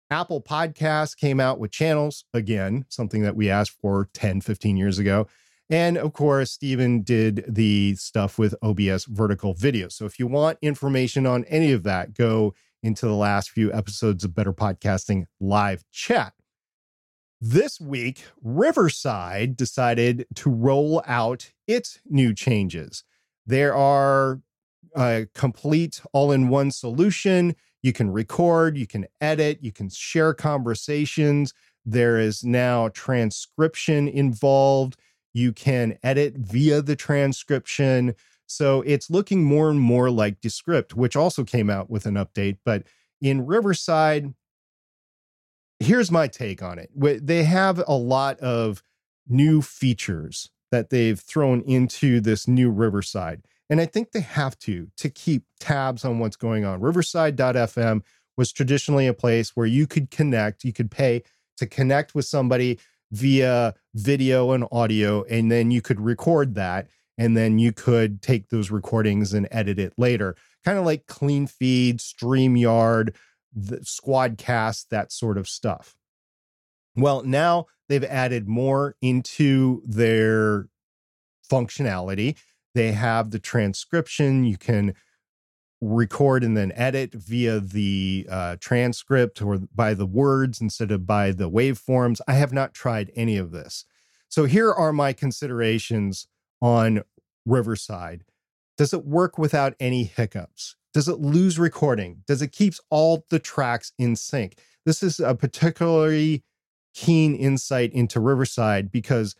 Apple Podcasts came out with channels again, something that we asked for 10, 15 years ago. And of course, Stephen did the stuff with OBS vertical video. So if you want information on any of that, go into the last few episodes of Better Podcasting live chat. This week, Riverside decided to roll out its new changes. There are a complete all in one solution. You can record, you can edit, you can share conversations. There is now transcription involved. You can edit via the transcription. So it's looking more and more like Descript, which also came out with an update. But in Riverside, here's my take on it. They have a lot of new features that they've thrown into this new Riverside. And I think they have to to keep tabs on what's going on. Riverside.fm was traditionally a place where you could connect, you could pay to connect with somebody via video and audio, and then you could record that. And then you could take those recordings and edit it later, kind of like Cleanfeed, StreamYard, the Squadcast, that sort of stuff. Well, now they've added more into their functionality. They have the transcription. You can record and then edit via the uh, transcript or by the words instead of by the waveforms. I have not tried any of this. So here are my considerations on Riverside. Does it work without any hiccups? Does it lose recording? Does it keeps all the tracks in sync? This is a particularly keen insight into Riverside because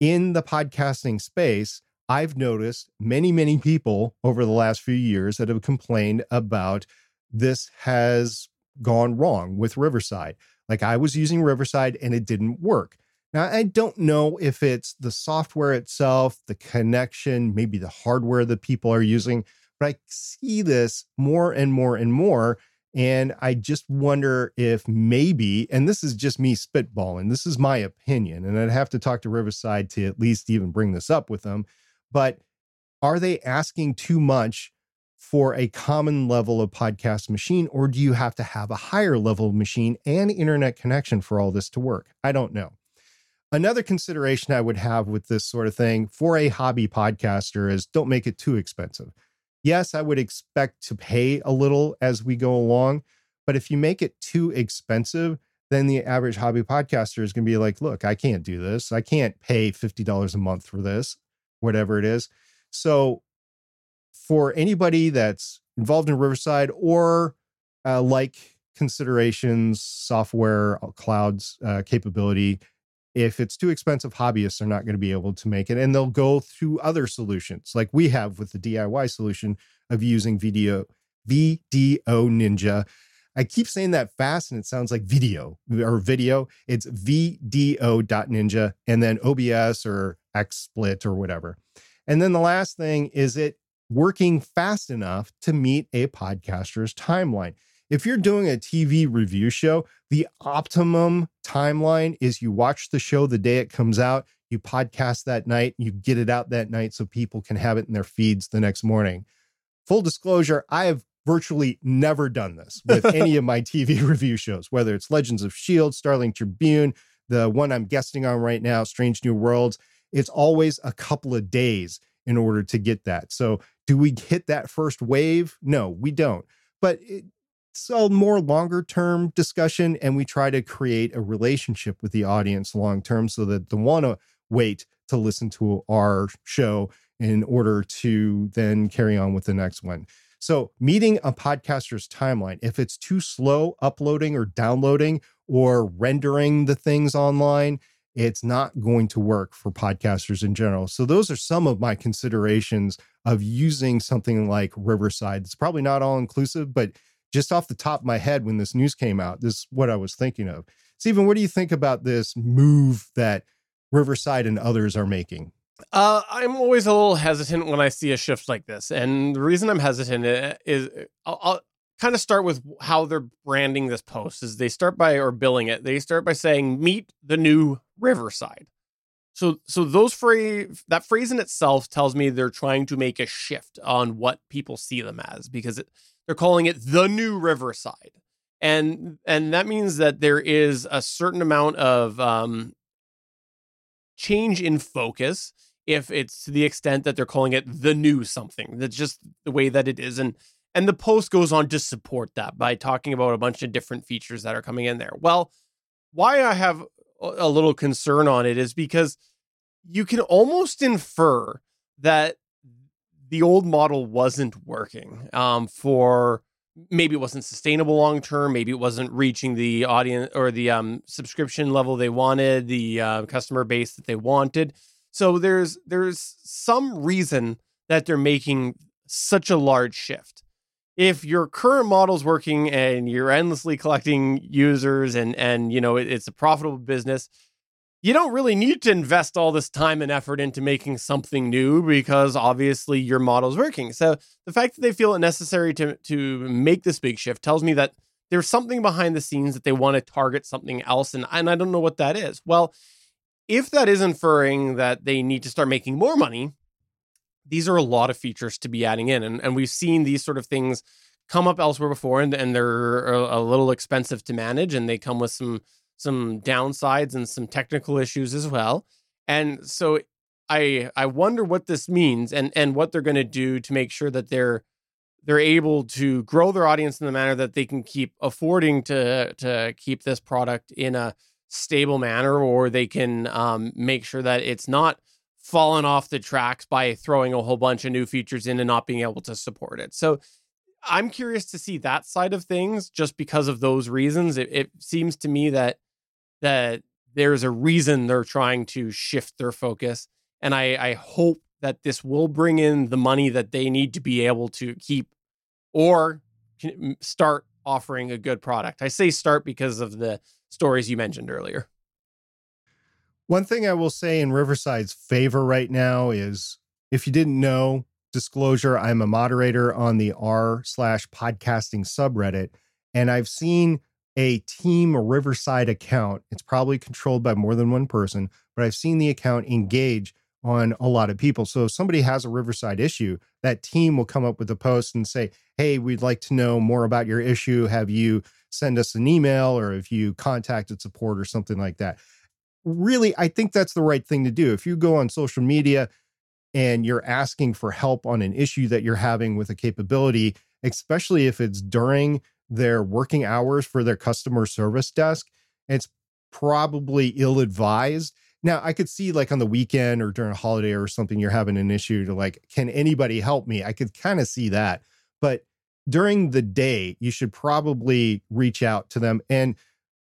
in the podcasting space, I've noticed many, many people over the last few years that have complained about this has gone wrong with Riverside. Like I was using Riverside and it didn't work. Now, I don't know if it's the software itself, the connection, maybe the hardware that people are using, but I see this more and more and more. And I just wonder if maybe, and this is just me spitballing, this is my opinion, and I'd have to talk to Riverside to at least even bring this up with them. But are they asking too much for a common level of podcast machine, or do you have to have a higher level machine and internet connection for all this to work? I don't know. Another consideration I would have with this sort of thing for a hobby podcaster is don't make it too expensive yes, I would expect to pay a little as we go along. But if you make it too expensive, then the average hobby podcaster is going to be like, look, I can't do this. I can't pay $50 a month for this, whatever it is. So, for anybody that's involved in Riverside or uh, like considerations, software, uh, clouds uh, capability, If it's too expensive, hobbyists are not going to be able to make it, and they'll go through other solutions, like we have with the DIY solution of using video VDO Ninja. I keep saying that fast and it sounds like video or video. It's VDO.ninja and then OBS or XSplit or whatever. And then the last thing is it working fast enough to meet a podcaster's timeline. If you're doing a TV review show, the optimum timeline is you watch the show the day it comes out, you podcast that night, you get it out that night so people can have it in their feeds the next morning. Full disclosure, I have virtually never done this with any of my TV review shows, whether it's Legends of S.H.I.E.L.D., Starling Tribune, the one I'm guesting on right now, Strange New Worlds. It's always a couple of days in order to get that. So, do we hit that first wave? No, we don't. But it's a more longer term discussion and we try to create a relationship with the audience long term so that they want to wait to listen to our show in order to then carry on with the next one. So, meeting a podcaster's timeline, if it's too slow uploading or downloading or rendering the things online, it's not going to work for podcasters in general. So, those are some of my considerations of using something like Riverside. It's probably not all inclusive, but just off the top of my head when this news came out, this is what I was thinking of. Stephen, what do you think about this move that Riverside and others are making? Uh, I'm always a little hesitant when I see a shift like this, and the reason I'm hesitant uh, is uh, I'll, I'll kind of start with how they're branding this post. Is they start by or billing it. They start by saying "Meet the new Riverside." So, so those phrase that phrase in itself tells me they're trying to make a shift on what people see them as because it, they're calling it the new Riverside, and and that means that there is a certain amount of um, change in focus if it's to the extent that they're calling it the new something. That's just the way that it is, and and the post goes on to support that by talking about a bunch of different features that are coming in there. Well, why I have a little concern on it is because you can almost infer that the old model wasn't working um, for maybe it wasn't sustainable long term maybe it wasn't reaching the audience or the um, subscription level they wanted the uh, customer base that they wanted. So there's there's some reason that they're making such a large shift if your current model's working and you're endlessly collecting users and and you know it, it's a profitable business you don't really need to invest all this time and effort into making something new because obviously your model's working. So the fact that they feel it necessary to to make this big shift tells me that there's something behind the scenes that they want to target something else and, and I don't know what that is. Well, if that is inferring that they need to start making more money, these are a lot of features to be adding in. And, and we've seen these sort of things come up elsewhere before and, and they're a, a little expensive to manage and they come with some some downsides and some technical issues as well. And so I I wonder what this means and and what they're going to do to make sure that they're they're able to grow their audience in the manner that they can keep affording to to keep this product in a stable manner or they can um, make sure that it's not falling off the tracks by throwing a whole bunch of new features in and not being able to support it. So I'm curious to see that side of things just because of those reasons. It, it seems to me that that there's a reason they're trying to shift their focus. And I, I hope that this will bring in the money that they need to be able to keep or start offering a good product. I say start because of the stories you mentioned earlier. One thing I will say in Riverside's favor right now is if you didn't know, disclosure, I'm a moderator on the r slash podcasting subreddit. And I've seen a team Riverside account. It's probably controlled by more than one person, but I've seen the account engage on a lot of people. So if somebody has a Riverside issue, that team will come up with a post and say, Hey, we'd like to know more about your issue. Have you send us an email or if you contacted support or something like that? Really, I think that's the right thing to do. If you go on social media and you're asking for help on an issue that you're having with a capability, especially if it's during their working hours for their customer service desk. It's probably ill advised. Now, I could see like on the weekend or during a holiday or something, you're having an issue to like, can anybody help me? I could kind of see that. But during the day, you should probably reach out to them. And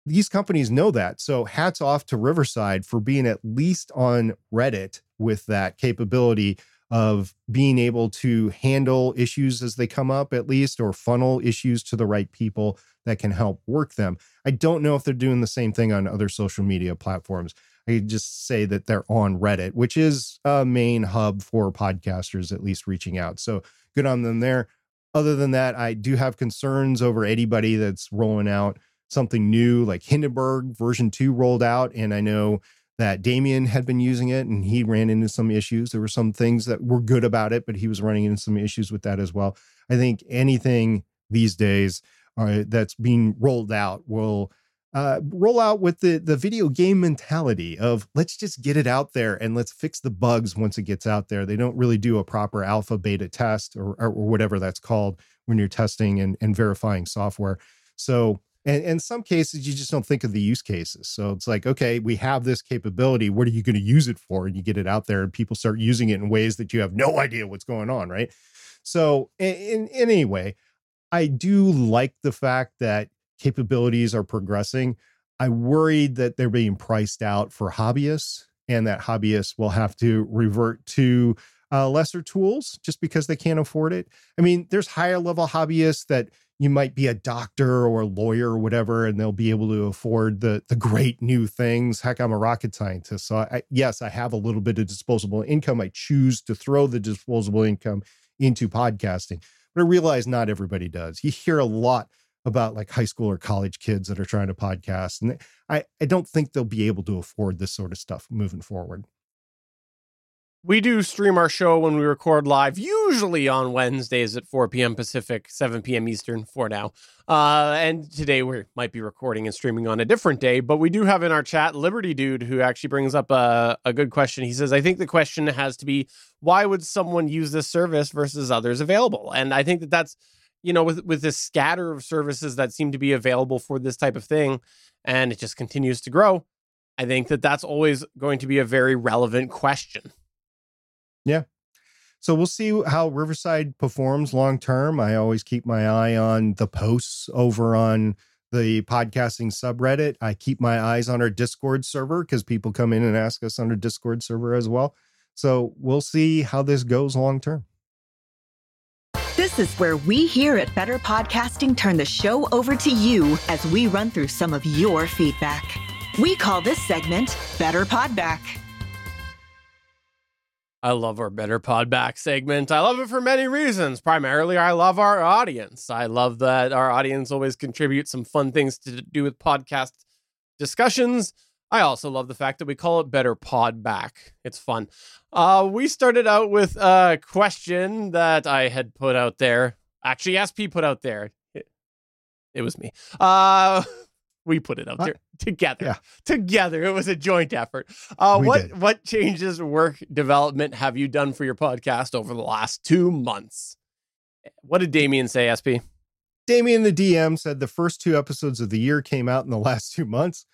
these companies know that. So hats off to Riverside for being at least on Reddit with that capability of being able to handle issues as they come up, at least, or funnel issues to the right people that can help work them. I don't know if they're doing the same thing on other social media platforms. I just say that they're on Reddit, which is a main hub for podcasters, at least reaching out. So good on them there. Other than that, I do have concerns over anybody that's rolling out something new, like Hindenburg version two rolled out. And I know that Damien had been using it and he ran into some issues. There were some things that were good about it, but he was running into some issues with that as well. I think anything these days uh, that's being rolled out will uh, roll out with the the video game mentality of let's just get it out there and let's fix the bugs once it gets out there. They don't really do a proper alpha beta test or, or whatever that's called when you're testing and, and verifying software. So and in some cases, you just don't think of the use cases. So it's like, okay, we have this capability. What are you going to use it for? And you get it out there, and people start using it in ways that you have no idea what's going on, right? So, in, in anyway, I do like the fact that capabilities are progressing. I worried that they're being priced out for hobbyists and that hobbyists will have to revert to uh, lesser tools just because they can't afford it. I mean, there's higher level hobbyists that you might be a doctor or a lawyer or whatever, and they'll be able to afford the the great new things. Heck, I'm a rocket scientist, so I, yes, I have a little bit of disposable income. I choose to throw the disposable income into podcasting, but I realize not everybody does. You hear a lot about like high school or college kids that are trying to podcast. And I, I don't think they'll be able to afford this sort of stuff moving forward. We do stream our show when we record live, usually on Wednesdays at 4 p.m. Pacific, 7 p.m. Eastern for now. Uh, and today we might be recording and streaming on a different day, but we do have in our chat Liberty Dude who actually brings up a, a good question. He says, I think the question has to be why would someone use this service versus others available? And I think that that's you know, with with this scatter of services that seem to be available for this type of thing, and it just continues to grow, I think that that's always going to be a very relevant question. Yeah. So we'll see how Riverside performs long term. I always keep my eye on the posts over on the podcasting subreddit. I keep my eyes on our Discord server because people come in and ask us on our Discord server as well. So we'll see how this goes long term. This is where we here at Better Podcasting turn the show over to you as we run through some of your feedback. We call this segment Better Podback. I love our Better Pod Back segment. I love it for many reasons. Primarily, I love our audience. I love that our audience always contributes some fun things to do with podcast discussions. I also love the fact that we call it Better Pod Back. It's fun. Uh, we started out with a question that I had put out there. Actually, SP put out there. It, it was me. Uh, we put it out there together. Yeah. Together, it was a joint effort. Uh, what did. what changes work development have you done for your podcast over the last two months? What did Damien say, SP? Damien, the DM, said the first two episodes of the year came out in the last two months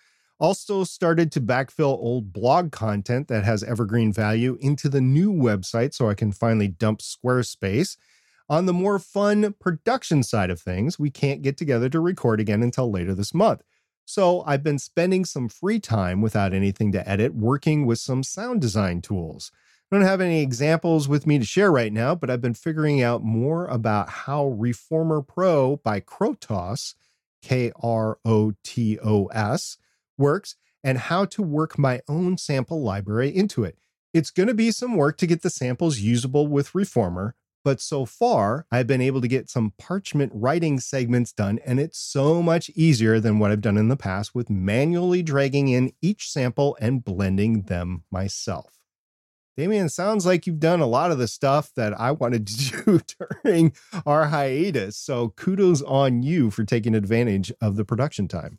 also started to backfill old blog content that has evergreen value into the new website so I can finally dump Squarespace. On the more fun production side of things, we can't get together to record again until later this month. So I've been spending some free time without anything to edit working with some sound design tools. I don't have any examples with me to share right now, but I've been figuring out more about how Reformer Pro by Krotos, K R O T O S, works and how to work my own sample library into it. It's going to be some work to get the samples usable with Reformer, but so far I've been able to get some parchment writing segments done, and it's so much easier than what I've done in the past with manually dragging in each sample and blending them myself. Damien, sounds like you've done a lot of the stuff that I wanted to do during our hiatus. So kudos on you for taking advantage of the production time.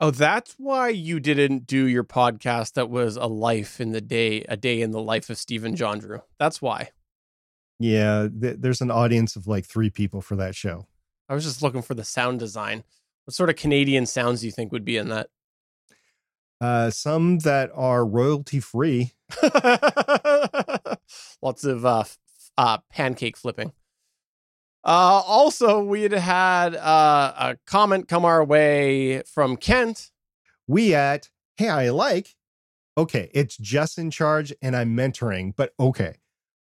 Oh, that's why you didn't do your podcast that was a life in the day, a day in the life of Stephen John Drew. That's why. Yeah, th- there's an audience of like three people for that show. I was just looking for the sound design. What sort of Canadian sounds do you think would be in that? Uh, some that are royalty free. Lots of uh, f- uh, pancake flipping. Uh, also, we had had uh, a comment come our way from Kent. We at Hey, I like. Okay, it's just in charge and I'm mentoring, but okay.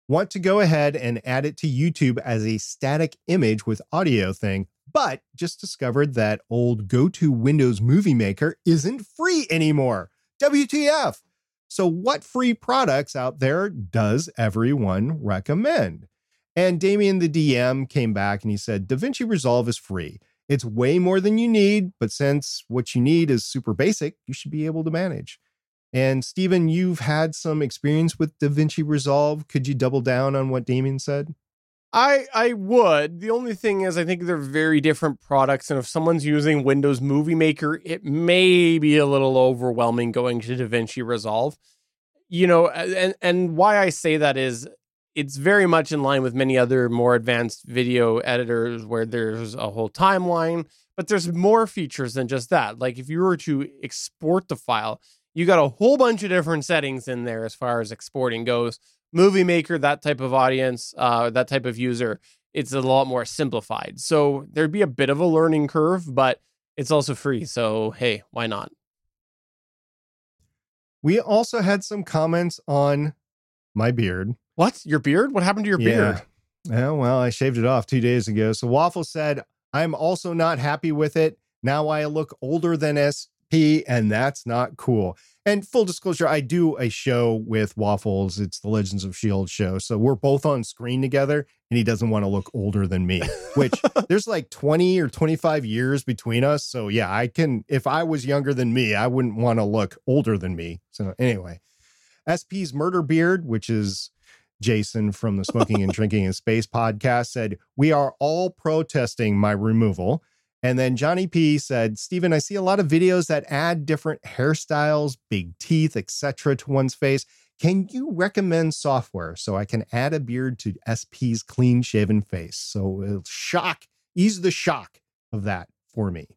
Want to go ahead and add it to YouTube as a static image with audio thing, but just discovered that old go to Windows Movie Maker isn't free anymore. WTF? So, what free products out there does everyone recommend? And Damien, the DM, came back and he said DaVinci Resolve is free. It's way more than you need, but since what you need is super basic, you should be able to manage. And Stephen, you've had some experience with DaVinci Resolve. Could you double down on what Damien said? I I would. The only thing is I think they're very different products and if someone's using Windows Movie Maker, it may be a little overwhelming going to DaVinci Resolve. You know, and and why I say that is it's very much in line with many other more advanced video editors where there's a whole timeline, but there's more features than just that. Like if you were to export the file, you got a whole bunch of different settings in there as far as exporting goes movie maker, that type of audience, uh, that type of user, it's a lot more simplified. So there'd be a bit of a learning curve, but it's also free. So hey, why not? We also had some comments on my beard. What? Your beard? What happened to your Yeah. beard? Yeah, well, I shaved it off two days ago. So Waffle said, I'm also not happy with it. Now I look older than SP, and that's not cool. And full disclosure, I do a show with Waffles. It's the Legends of S.H.I.E.L.D. show. So we're both on screen together, and he doesn't want to look older than me, which there's like 20 or 25 years between us. So yeah, I can, if I was younger than me, I wouldn't want to look older than me. So anyway, SP's Murder Beard, which is Jason from the Smoking and Drinking in Space podcast said, We are all protesting my removal. And then Johnny P said, Stephen, I see a lot of videos that add different hairstyles, big teeth, etc. to one's face. Can you recommend software so I can add a beard to SP's clean shaven face? So it'll shock, ease the shock of that for me.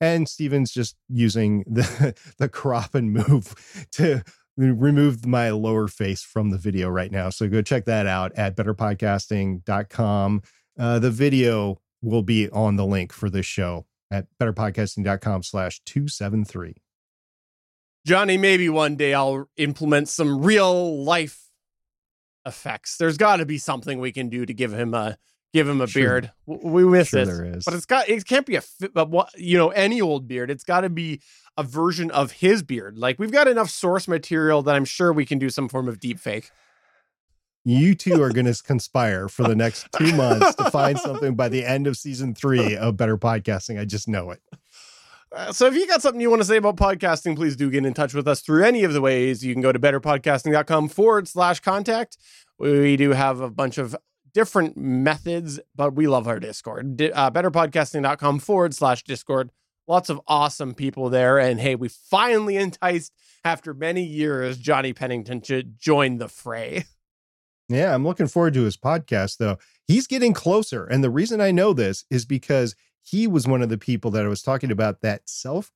And Steven's just using the, the crop and move to remove my lower face from the video right now. So go check that out at betterpodcasting.com. Uh, the video will be on the link for this show at betterpodcasting.com slash 273. Johnny, maybe one day I'll implement some real life effects. There's got to be something we can do to give him a give him a Sure. beard. We miss Sure it, there is. but it's got it can't be a but what you know any old beard. It's got to be a version of his beard. Like we've got enough source material that I'm sure we can do some form of deep fake. You two are going to conspire for the next two months to find something by the end of season three of Better Podcasting. I just know it. Uh, so if you got something you want to say about podcasting, please do get in touch with us through any of the ways. You can go to betterpodcasting.com forward slash contact. We do have a bunch of different methods, but we love our Discord. Di- uh, betterpodcasting.com forward slash Discord. Lots of awesome people there. And hey, we finally enticed, after many years, Johnny Pennington to join the fray. Yeah, I'm looking forward to his podcast, though. He's getting closer. And the reason I know this is because he was one of the people that I was talking about that self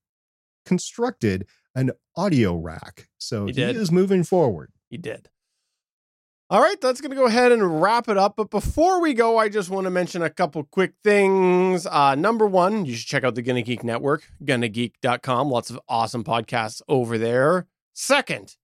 constructed an audio rack. So He he, is moving forward. He did. All right, that's going to go ahead and wrap it up. But before we go, I just want to mention a couple quick things. Uh, number one, you should check out the Gonna Geek Network, gonnageek.com. Lots of awesome podcasts over there. Second,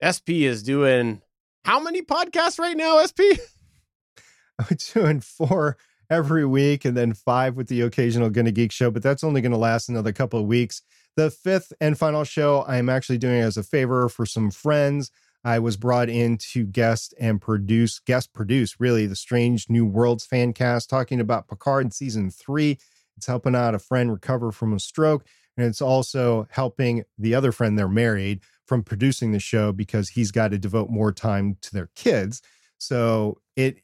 SP is doing how many podcasts right now, SP? I'm doing four every week and then five with the occasional Gonna Geek show, but that's only going to last another couple of weeks. The fifth and final show I am actually doing as a favor for some friends. I was brought in to guest and produce, guest produce, really, the Strange New Worlds fan cast talking about Picard in season three. It's helping out a friend recover from a stroke. And it's also helping the other friend they're married from producing the show because he's got to devote more time to their kids. So it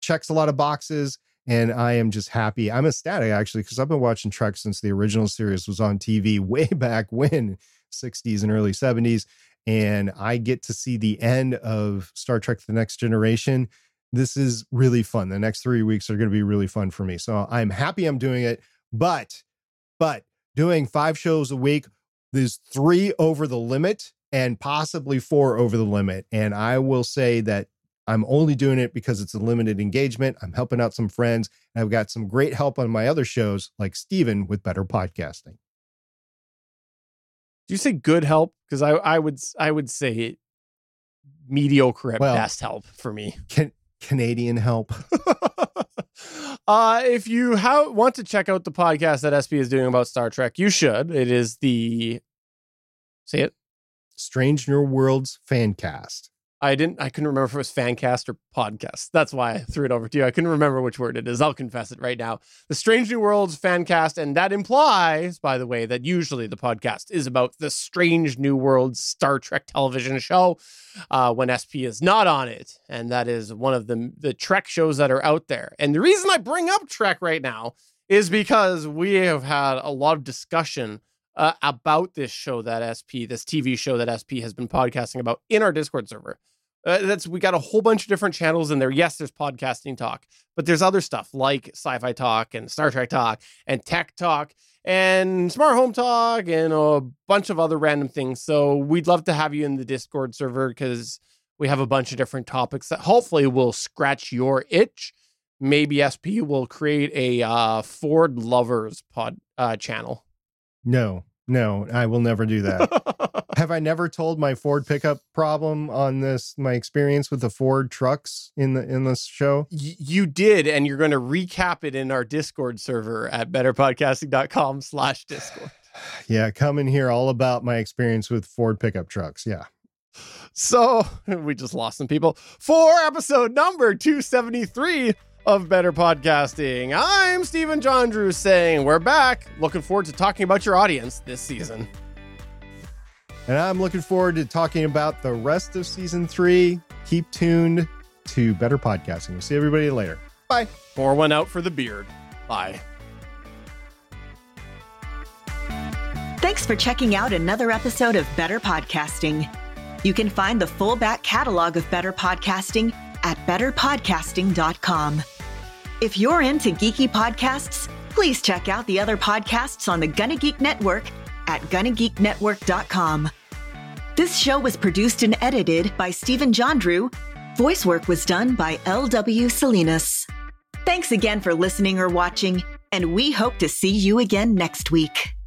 checks a lot of boxes and I am just happy. I'm ecstatic actually because I've been watching Trek since the original series was on TV way back when 60s and early 70s and I get to see the end of Star Trek the Next Generation. This is really fun. The next 3 weeks are going to be really fun for me. So I'm happy I'm doing it, but but doing 5 shows a week there's 3 over the limit and possibly 4 over the limit and I will say that I'm only doing it because it's a limited engagement. I'm helping out some friends, and I've got some great help on my other shows, like Steven with Better Podcasting. Do you say good help? Because I, I would I would say mediocre at Well- best help for me. Can, Canadian help. uh, if you want to check out the podcast that SP is doing about Star Trek, you should. It is the say it. Strange New Worlds fan cast. I didn't. I couldn't remember if it was fancast or podcast. That's why I threw it over to you. I couldn't remember which word it is. I'll confess it right now. The Strange New Worlds fancast, and that implies, by the way, that usually the podcast is about the Strange New Worlds Star Trek television show uh, when SP is not on it, and that is one of the the Trek shows that are out there. And the reason I bring up Trek right now is because we have had a lot of discussion uh, about this show that SP, this TV show that SP has been podcasting about in our Discord server. Uh, that's we got a whole bunch of different channels in there. Yes, there's podcasting talk, but there's other stuff like sci-fi talk and Star Trek talk and tech talk and smart home talk and a bunch of other random things. So we'd love to have you in the Discord server because we have a bunch of different topics that hopefully will scratch your itch. Maybe SP will create a uh, Ford lovers pod uh, channel. No, no, I will never do that. Have I never told my Ford pickup problem on this? My experience with the Ford trucks in the in this show. Y- you did, and you're going to recap it in our Discord server at betterpodcasting.com slash Discord. Yeah, come and hear all about my experience with Ford pickup trucks. Yeah. So we just lost some people for episode number 273 of Better Podcasting. I'm Stephen John Drew saying we're back. Looking forward to talking about your audience this season. And I'm looking forward to talking about the rest of season three. Keep tuned to Better Podcasting. We'll see everybody later. Bye. Pour one out for the beard. Bye. Thanks for checking out another episode of Better Podcasting. You can find the full back catalog of Better Podcasting at betterpodcasting.com. If you're into geeky podcasts, please check out the other podcasts on the Gonna Geek Network at gonnageeknetwork.com. This show was produced and edited by Stephen John Drew. Voice work was done by L.W. Salinas. Thanks again for listening or watching, and we hope to see you again next week.